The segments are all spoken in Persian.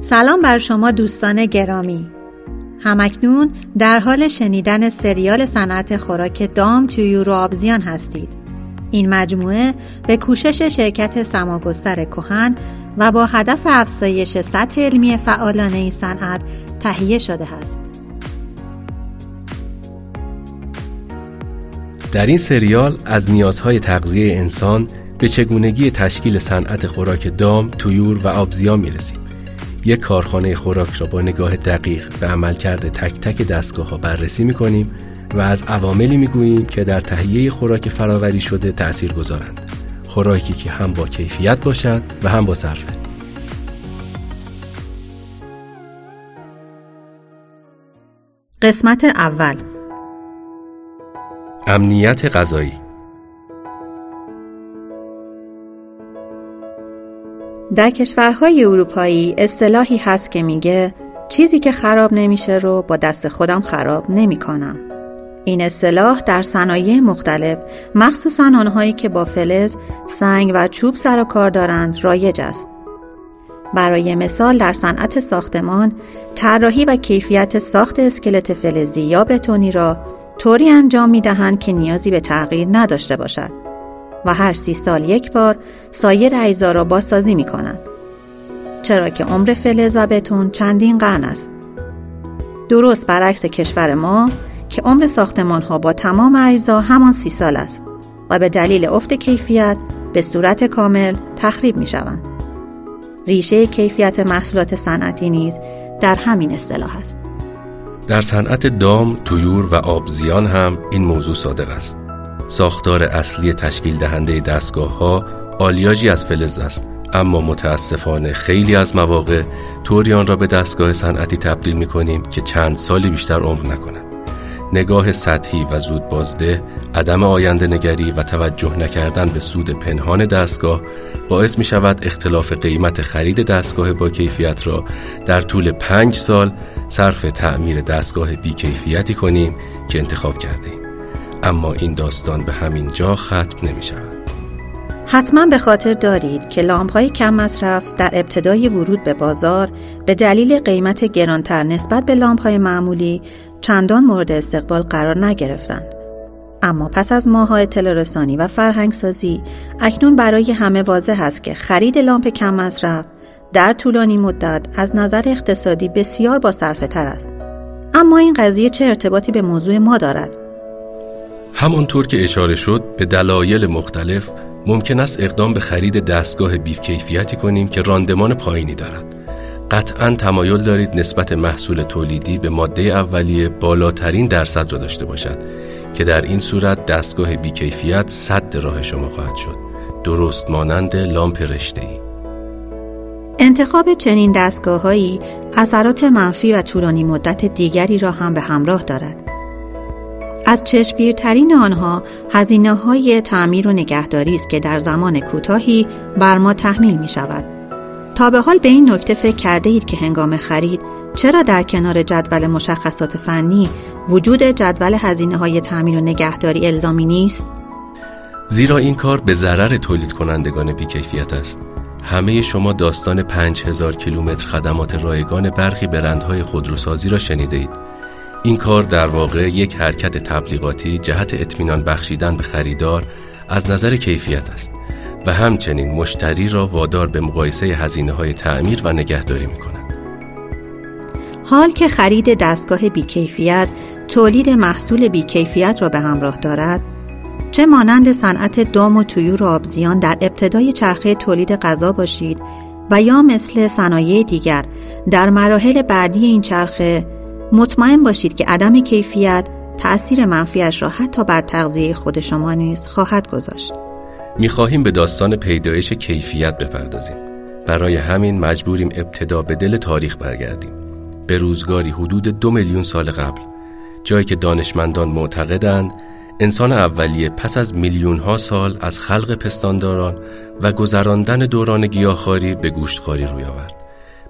سلام بر شما دوستان گرامی. همکنون در حال شنیدن سریال صنعت خوراک دام تویور و آبزیان هستید. این مجموعه به کوشش شرکت سماگستر کهن و با هدف افزایش سطح علمی فعالان این صنعت تهیه شده است. در این سریال از نیازهای تغذیه انسان به چگونگی تشکیل صنعت خوراک دام، تویور و آبزیان می‌رسیم. یک کارخانه خوراک را با نگاه دقیق به عملکرد تک تک دستگاه ها بررسی می کنیم و از عواملی می گوییم که در تهیه خوراک فراوری شده تأثیر گذارند. خوراکی که هم با کیفیت باشد و هم با صرفه. قسمت اول امنیت غذایی در کشورهای اروپایی اصطلاحی هست که میگه چیزی که خراب نمیشه رو با دست خودم خراب نمی‌کنم. این اصطلاح در صنایع مختلف مخصوصا آنهایی که با فلز، سنگ و چوب سر و کار دارند رایج است. برای مثال در صنعت ساختمان طراحی و کیفیت ساخت اسکلت فلزی یا بتونی را طوری انجام می دهند که نیازی به تغییر نداشته باشد و هر سی سال یک بار سایر اجزا را بازسازی می کنند. چرا که عمر فلز و بتون چندین قرن است. درست برعکس کشور ما که عمر ساختمان ها با تمام اجزا همان سی سال است و به دلیل افت کیفیت به صورت کامل تخریب می شوند. ریشه کیفیت محصولات صنعتی نیز در همین اصطلاح است. در صنعت دام، تویور و آبزیان هم این موضوع صادق است. ساختار اصلی تشکیل دهنده دستگاه ها آلیاژی از فلز است اما متاسفانه خیلی از مواقع طوری آن را به دستگاه صنعتی تبدیل می کنیم که چند سالی بیشتر عمر نکند نگاه سطحی و زود بازده عدم آینده نگری و توجه نکردن به سود پنهان دستگاه باعث می شود اختلاف قیمت خرید دستگاه با کیفیت را در طول پنج سال صرف تعمیر دستگاه بیکیفیتی کنیم که انتخاب کرده. اما این داستان به همین جا ختم نمی شود. حتما به خاطر دارید که لامپ های کم مصرف در ابتدای ورود به بازار به دلیل قیمت گرانتر نسبت به لامپ های معمولی چندان مورد استقبال قرار نگرفتند. اما پس از ماه‌های تلرسانی و فرهنگسازی اکنون برای همه واضح است که خرید لامپ کم مصرف در طولانی مدت از نظر اقتصادی بسیار با تر است. اما این قضیه چه ارتباطی به موضوع ما دارد؟ همانطور که اشاره شد به دلایل مختلف ممکن است اقدام به خرید دستگاه بیکیفیتی کنیم که راندمان پایینی دارد. قطعا تمایل دارید نسبت محصول تولیدی به ماده اولیه بالاترین درصد را داشته باشد که در این صورت دستگاه بیکیفیت صد راه شما خواهد شد. درست مانند لامپ رشته ای. انتخاب چنین دستگاههایی اثرات منفی و طولانی مدت دیگری را هم به همراه دارد. از چشمگیرترین آنها هزینه های تعمیر و نگهداری است که در زمان کوتاهی بر ما تحمیل می شود. تا به حال به این نکته فکر کرده اید که هنگام خرید چرا در کنار جدول مشخصات فنی وجود جدول هزینه های تعمیر و نگهداری الزامی نیست؟ زیرا این کار به ضرر تولید کنندگان بیکیفیت است. همه شما داستان 5000 کیلومتر خدمات رایگان برخی برندهای خودروسازی را شنیده اید. این کار در واقع یک حرکت تبلیغاتی جهت اطمینان بخشیدن به خریدار از نظر کیفیت است و همچنین مشتری را وادار به مقایسه هزینه های تعمیر و نگهداری می کند. حال که خرید دستگاه بیکیفیت تولید محصول بیکیفیت را به همراه دارد چه مانند صنعت دام و تویور و آبزیان در ابتدای چرخه تولید غذا باشید و یا مثل صنایع دیگر در مراحل بعدی این چرخه مطمئن باشید که عدم کیفیت تأثیر منفیش را حتی بر تغذیه خود شما نیز خواهد گذاشت. می‌خواهیم به داستان پیدایش کیفیت بپردازیم. برای همین مجبوریم ابتدا به دل تاریخ برگردیم. به روزگاری حدود دو میلیون سال قبل جایی که دانشمندان معتقدند انسان اولیه پس از میلیون ها سال از خلق پستانداران و گذراندن دوران گیاهخواری به گوشتخواری روی آورد.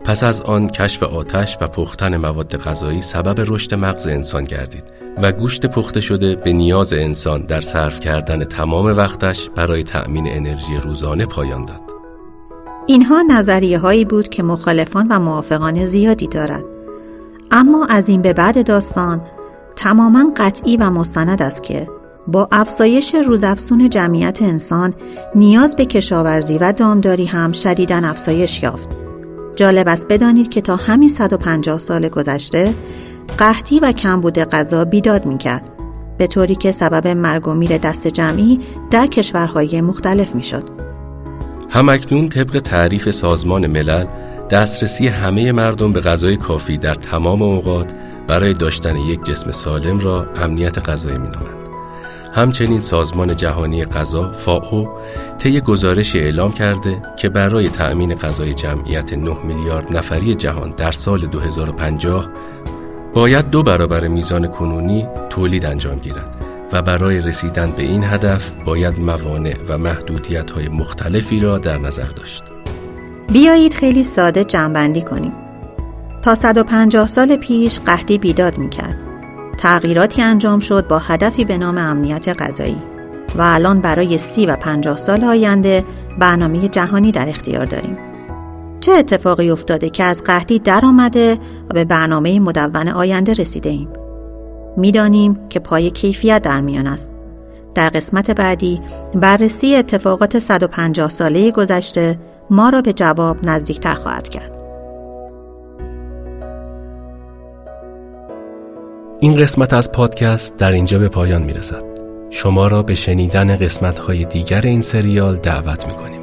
پس از آن کشف آتش و پختن مواد غذایی سبب رشد مغز انسان گردید و گوشت پخته شده به نیاز انسان در صرف کردن تمام وقتش برای تأمین انرژی روزانه پایان داد. اینها نظریه هایی بود که مخالفان و موافقان زیادی دارد اما از این به بعد داستان تماما قطعی و مستند است که با افزایش روزافزون جمعیت انسان نیاز به کشاورزی و دامداری هم شدیداً افزایش یافت. جالب است بدانید که تا همین 150 سال گذشته قحطی و کمبود غذا بیداد می‌کرد به طوری که سبب مرگ و میر دست جمعی در کشورهای مختلف می‌شد. همکنون طبق تعریف سازمان ملل دسترسی همه مردم به غذای کافی در تمام اوقات برای داشتن یک جسم سالم را امنیت غذایی مینامند. همچنین سازمان جهانی غذا فاو طی گزارشی اعلام کرده که برای تأمین غذای جمعیت 9 میلیارد نفری جهان در سال 2050 باید دو برابر میزان کنونی تولید انجام گیرد و برای رسیدن به این هدف باید موانع و محدودیت های مختلفی را در نظر داشت. بیایید خیلی ساده جمعبندی کنیم. تا 150 سال پیش قحطی بیداد می‌کرد. تغییراتی انجام شد با هدفی به نام امنیت غذایی و الان برای سی و پنجاه سال آینده برنامه جهانی در اختیار داریم. چه اتفاقی افتاده که از قحطی در آمده و به برنامه مدون آینده رسیده ایم؟ می‌دانیم که پای کیفیت در میان است. در قسمت بعدی بررسی اتفاقات 150 ساله گذشته ما را به جواب نزدیکتر خواهد کرد. این قسمت از پادکست در اینجا به پایان می رسد. شما را به شنیدن قسمت های دیگر این سریال دعوت می کنیم.